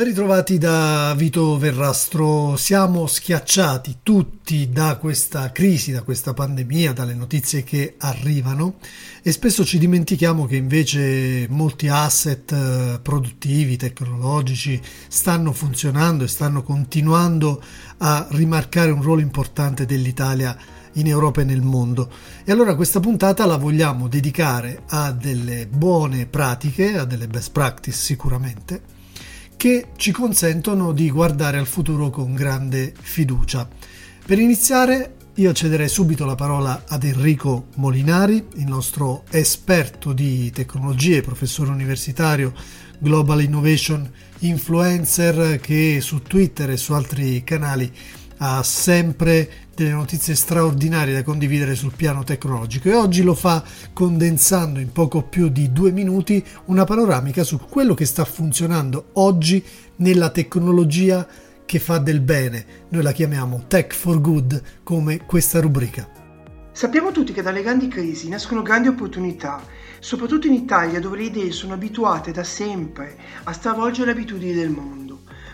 Ben ritrovati da Vito Verrastro, siamo schiacciati tutti da questa crisi, da questa pandemia, dalle notizie che arrivano e spesso ci dimentichiamo che invece molti asset eh, produttivi, tecnologici stanno funzionando e stanno continuando a rimarcare un ruolo importante dell'Italia in Europa e nel mondo. E allora questa puntata la vogliamo dedicare a delle buone pratiche, a delle best practice sicuramente che ci consentono di guardare al futuro con grande fiducia. Per iniziare io cederei subito la parola ad Enrico Molinari, il nostro esperto di tecnologie, professore universitario, Global Innovation Influencer che su Twitter e su altri canali ha sempre delle notizie straordinarie da condividere sul piano tecnologico e oggi lo fa condensando in poco più di due minuti una panoramica su quello che sta funzionando oggi nella tecnologia che fa del bene. Noi la chiamiamo Tech for Good come questa rubrica. Sappiamo tutti che dalle grandi crisi nascono grandi opportunità, soprattutto in Italia dove le idee sono abituate da sempre a stravolgere le abitudini del mondo.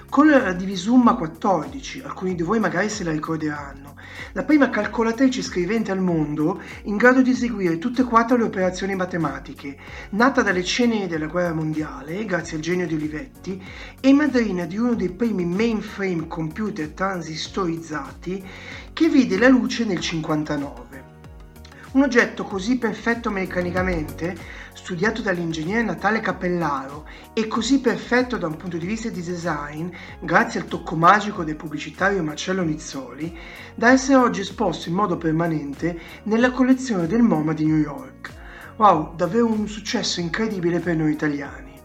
Con la Divisumma 14, alcuni di voi magari se la ricorderanno, la prima calcolatrice scrivente al mondo in grado di eseguire tutte e quattro le operazioni matematiche, nata dalle ceneri della guerra mondiale, grazie al genio di Olivetti, e madrina di uno dei primi mainframe computer transistorizzati che vide la luce nel 59. Un oggetto così perfetto meccanicamente, studiato dall'ingegnere Natale Cappellaro e così perfetto da un punto di vista di design, grazie al tocco magico del pubblicitario Marcello Nizzoli, da essere oggi esposto in modo permanente nella collezione del MoMA di New York. Wow, davvero un successo incredibile per noi italiani.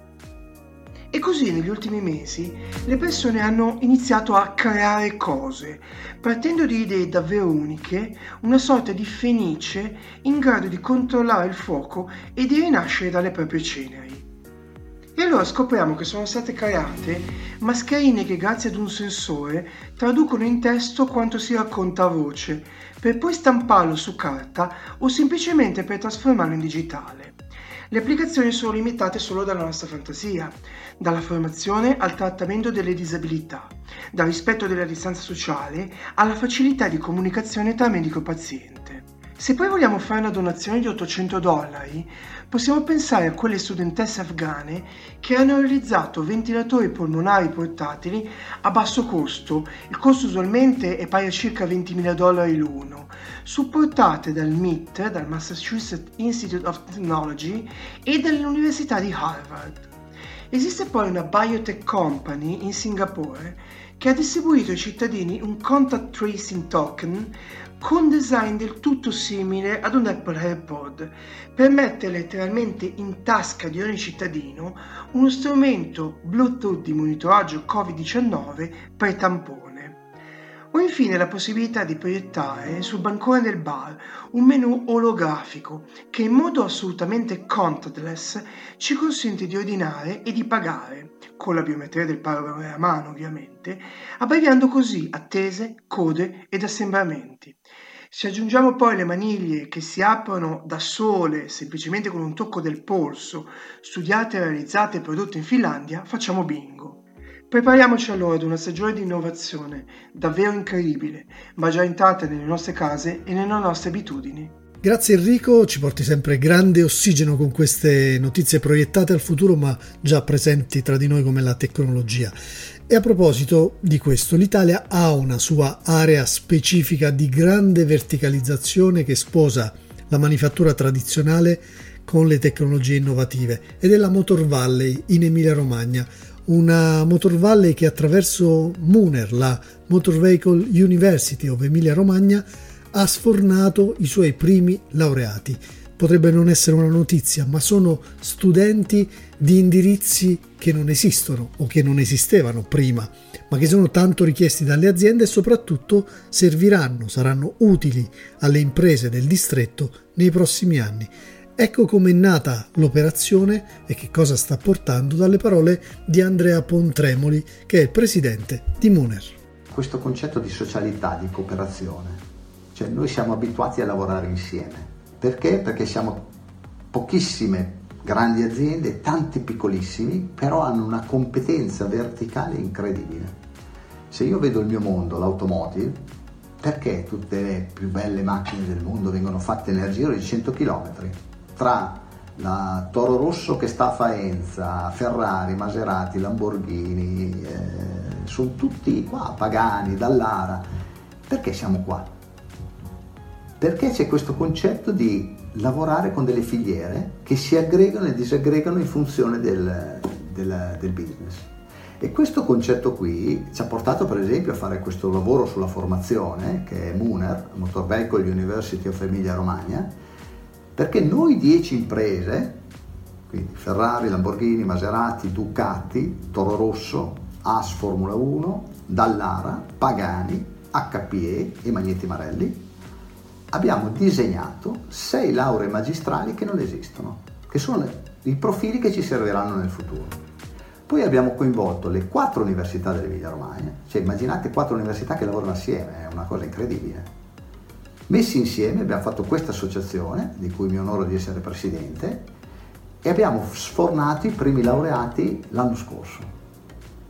E così negli ultimi mesi le persone hanno iniziato a creare cose, partendo di idee davvero uniche, una sorta di fenice in grado di controllare il fuoco e di rinascere dalle proprie ceneri. E allora scopriamo che sono state create mascherine che grazie ad un sensore traducono in testo quanto si racconta a voce, per poi stamparlo su carta o semplicemente per trasformarlo in digitale. Le applicazioni sono limitate solo dalla nostra fantasia, dalla formazione al trattamento delle disabilità, dal rispetto della distanza sociale alla facilità di comunicazione tra medico e paziente. Se poi vogliamo fare una donazione di 800 dollari, possiamo pensare a quelle studentesse afghane che hanno realizzato ventilatori polmonari portatili a basso costo, il costo usualmente è pari a circa 20.000 dollari l'uno, supportate dal MIT, dal Massachusetts Institute of Technology e dall'Università di Harvard. Esiste poi una biotech company in Singapore che ha distribuito ai cittadini un contact tracing token con design del tutto simile ad un Apple AirPod per mettere letteralmente in tasca di ogni cittadino uno strumento Bluetooth di monitoraggio Covid-19 per tampone. O infine la possibilità di proiettare sul bancone del bar un menu olografico che in modo assolutamente contactless ci consente di ordinare e di pagare, con la biometria del parole a mano ovviamente, abbreviando così attese, code ed assembramenti. Se aggiungiamo poi le maniglie che si aprono da sole semplicemente con un tocco del polso, studiate, realizzate e prodotte in Finlandia, facciamo bingo. Prepariamoci allora ad una stagione di innovazione davvero incredibile, ma già entrata nelle nostre case e nelle nostre abitudini. Grazie Enrico, ci porti sempre grande ossigeno con queste notizie proiettate al futuro ma già presenti tra di noi come la tecnologia. E a proposito di questo, l'Italia ha una sua area specifica di grande verticalizzazione che sposa la manifattura tradizionale con le tecnologie innovative ed è la Motor Valley in Emilia Romagna, una Motor Valley che attraverso Muner, la Motor Vehicle University of Emilia Romagna, ha sfornato i suoi primi laureati. Potrebbe non essere una notizia, ma sono studenti di indirizzi che non esistono o che non esistevano prima, ma che sono tanto richiesti dalle aziende e soprattutto serviranno, saranno utili alle imprese del distretto nei prossimi anni. Ecco com'è nata l'operazione e che cosa sta portando dalle parole di Andrea Pontremoli, che è il presidente di Muner. Questo concetto di socialità, di cooperazione, cioè noi siamo abituati a lavorare insieme. Perché? Perché siamo pochissime grandi aziende, tanti piccolissimi, però hanno una competenza verticale incredibile. Se io vedo il mio mondo, l'automotive, perché tutte le più belle macchine del mondo vengono fatte nel giro di 100 km? Tra la Toro Rosso che sta a Faenza, Ferrari, Maserati, Lamborghini, eh, sono tutti qua, Pagani, Dallara. Perché siamo qua? Perché c'è questo concetto di lavorare con delle filiere che si aggregano e disaggregano in funzione del, del, del business. E questo concetto qui ci ha portato per esempio a fare questo lavoro sulla formazione che è MUNER, Motor Vehicle University of Emilia Romagna, perché noi 10 imprese, quindi Ferrari, Lamborghini, Maserati, Ducati, Toro Rosso, AS Formula 1, Dallara, Pagani, HPE e Magneti Marelli, abbiamo disegnato sei lauree magistrali che non esistono, che sono i profili che ci serviranno nel futuro. Poi abbiamo coinvolto le quattro università dell'Emilia Romagna, cioè immaginate quattro università che lavorano assieme, è una cosa incredibile. Messi insieme abbiamo fatto questa associazione, di cui mi onoro di essere presidente, e abbiamo sfornato i primi laureati l'anno scorso,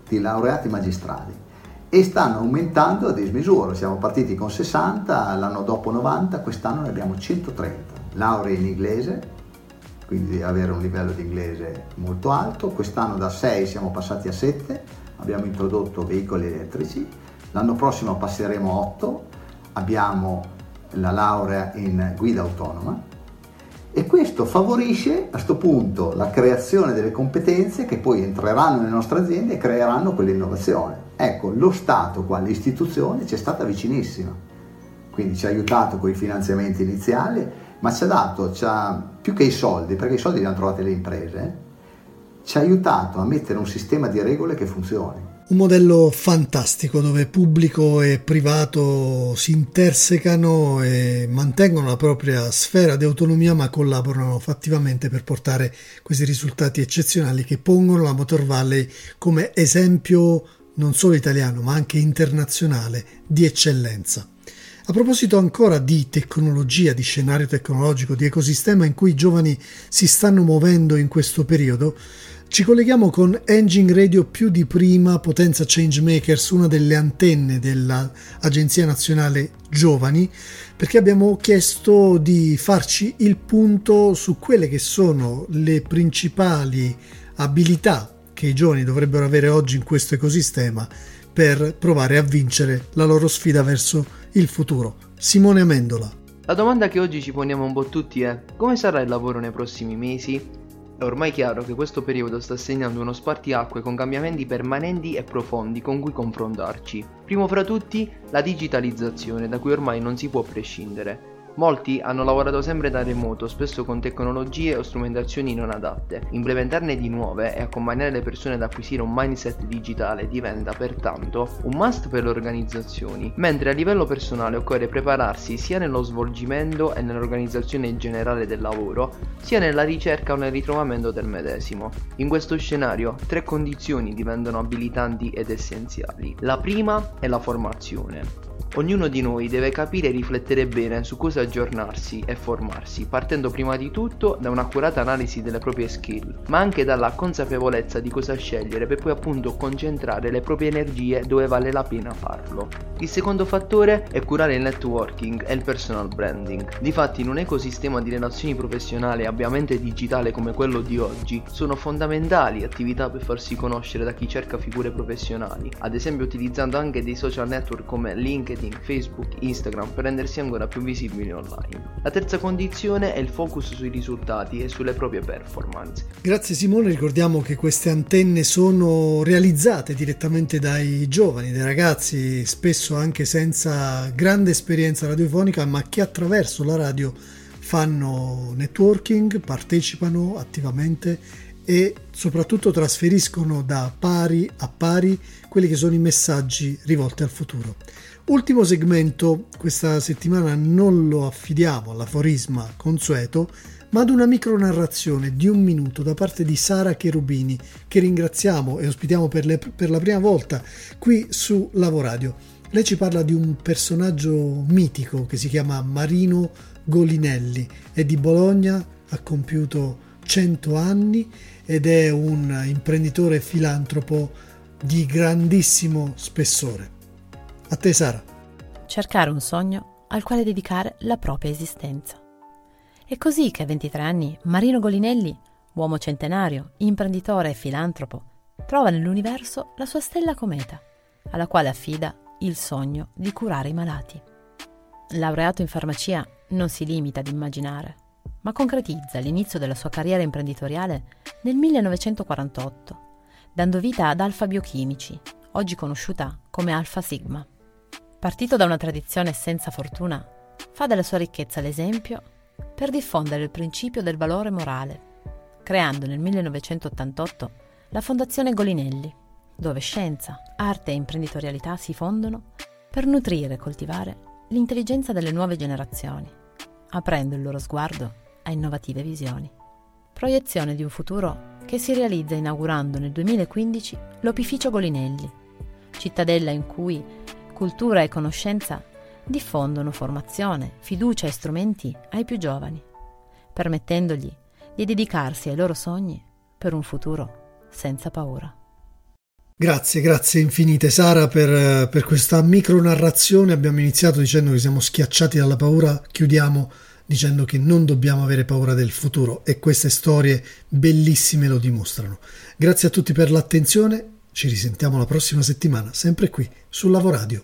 di laureati magistrali e stanno aumentando a dismisura. Siamo partiti con 60, l'anno dopo 90, quest'anno ne abbiamo 130. Lauree in inglese, quindi avere un livello di inglese molto alto. Quest'anno da 6 siamo passati a 7, abbiamo introdotto veicoli elettrici. L'anno prossimo passeremo a 8, abbiamo la laurea in guida autonoma e questo favorisce a questo punto la creazione delle competenze che poi entreranno nelle nostre aziende e creeranno quell'innovazione. Ecco, lo Stato qua, l'istituzione ci è stata vicinissima, quindi ci ha aiutato con i finanziamenti iniziali, ma ci ha dato, ci ha, più che i soldi, perché i soldi li hanno trovati le imprese, ci ha aiutato a mettere un sistema di regole che funzioni. Un modello fantastico dove pubblico e privato si intersecano e mantengono la propria sfera di autonomia ma collaborano fattivamente per portare questi risultati eccezionali che pongono la Motor Valley come esempio non solo italiano ma anche internazionale di eccellenza. A proposito ancora di tecnologia, di scenario tecnologico, di ecosistema in cui i giovani si stanno muovendo in questo periodo, ci colleghiamo con Engine Radio più di prima, Potenza Changemakers, una delle antenne dell'Agenzia Nazionale Giovani, perché abbiamo chiesto di farci il punto su quelle che sono le principali abilità che i giovani dovrebbero avere oggi in questo ecosistema per provare a vincere la loro sfida verso il futuro. Simone Amendola. La domanda che oggi ci poniamo un po' tutti è come sarà il lavoro nei prossimi mesi? È ormai chiaro che questo periodo sta segnando uno spartiacque con cambiamenti permanenti e profondi con cui confrontarci. Primo fra tutti, la digitalizzazione, da cui ormai non si può prescindere. Molti hanno lavorato sempre da remoto, spesso con tecnologie o strumentazioni non adatte. Implementarne di nuove e accompagnare le persone ad acquisire un mindset digitale diventa pertanto un must per le organizzazioni, mentre a livello personale occorre prepararsi sia nello svolgimento e nell'organizzazione generale del lavoro, sia nella ricerca o nel ritrovamento del medesimo. In questo scenario, tre condizioni diventano abilitanti ed essenziali. La prima è la formazione. Ognuno di noi deve capire e riflettere bene su cosa aggiornarsi e formarsi, partendo prima di tutto da un'accurata analisi delle proprie skill, ma anche dalla consapevolezza di cosa scegliere per poi appunto concentrare le proprie energie dove vale la pena farlo. Il secondo fattore è curare il networking e il personal branding. Difatti in un ecosistema di relazioni professionali ampiamente digitale come quello di oggi, sono fondamentali attività per farsi conoscere da chi cerca figure professionali, ad esempio utilizzando anche dei social network come LinkedIn LinkedIn, Facebook, Instagram per rendersi ancora più visibili online. La terza condizione è il focus sui risultati e sulle proprie performance. Grazie Simone, ricordiamo che queste antenne sono realizzate direttamente dai giovani, dai ragazzi, spesso anche senza grande esperienza radiofonica, ma che attraverso la radio fanno networking, partecipano attivamente e soprattutto trasferiscono da pari a pari quelli che sono i messaggi rivolti al futuro. Ultimo segmento, questa settimana non lo affidiamo all'aforisma consueto, ma ad una micronarrazione di un minuto da parte di Sara Cherubini, che ringraziamo e ospitiamo per, le, per la prima volta qui su Lavoradio. Lei ci parla di un personaggio mitico che si chiama Marino Golinelli, è di Bologna, ha compiuto 100 anni ed è un imprenditore filantropo di grandissimo spessore. A te Sara. Cercare un sogno al quale dedicare la propria esistenza. È così che a 23 anni Marino Golinelli, uomo centenario, imprenditore e filantropo, trova nell'universo la sua stella cometa, alla quale affida il sogno di curare i malati. Laureato in farmacia, non si limita ad immaginare, ma concretizza l'inizio della sua carriera imprenditoriale nel 1948, dando vita ad Alfa Biochimici, oggi conosciuta come Alfa Sigma. Partito da una tradizione senza fortuna, fa della sua ricchezza l'esempio per diffondere il principio del valore morale, creando nel 1988 la Fondazione Golinelli, dove scienza, arte e imprenditorialità si fondono per nutrire e coltivare l'intelligenza delle nuove generazioni, aprendo il loro sguardo a innovative visioni. Proiezione di un futuro che si realizza inaugurando nel 2015 l'Opificio Golinelli, cittadella in cui cultura e conoscenza diffondono formazione, fiducia e strumenti ai più giovani, permettendogli di dedicarsi ai loro sogni per un futuro senza paura. Grazie, grazie infinite Sara per, per questa micro narrazione. Abbiamo iniziato dicendo che siamo schiacciati dalla paura, chiudiamo dicendo che non dobbiamo avere paura del futuro e queste storie bellissime lo dimostrano. Grazie a tutti per l'attenzione, ci risentiamo la prossima settimana, sempre qui su Lavoradio.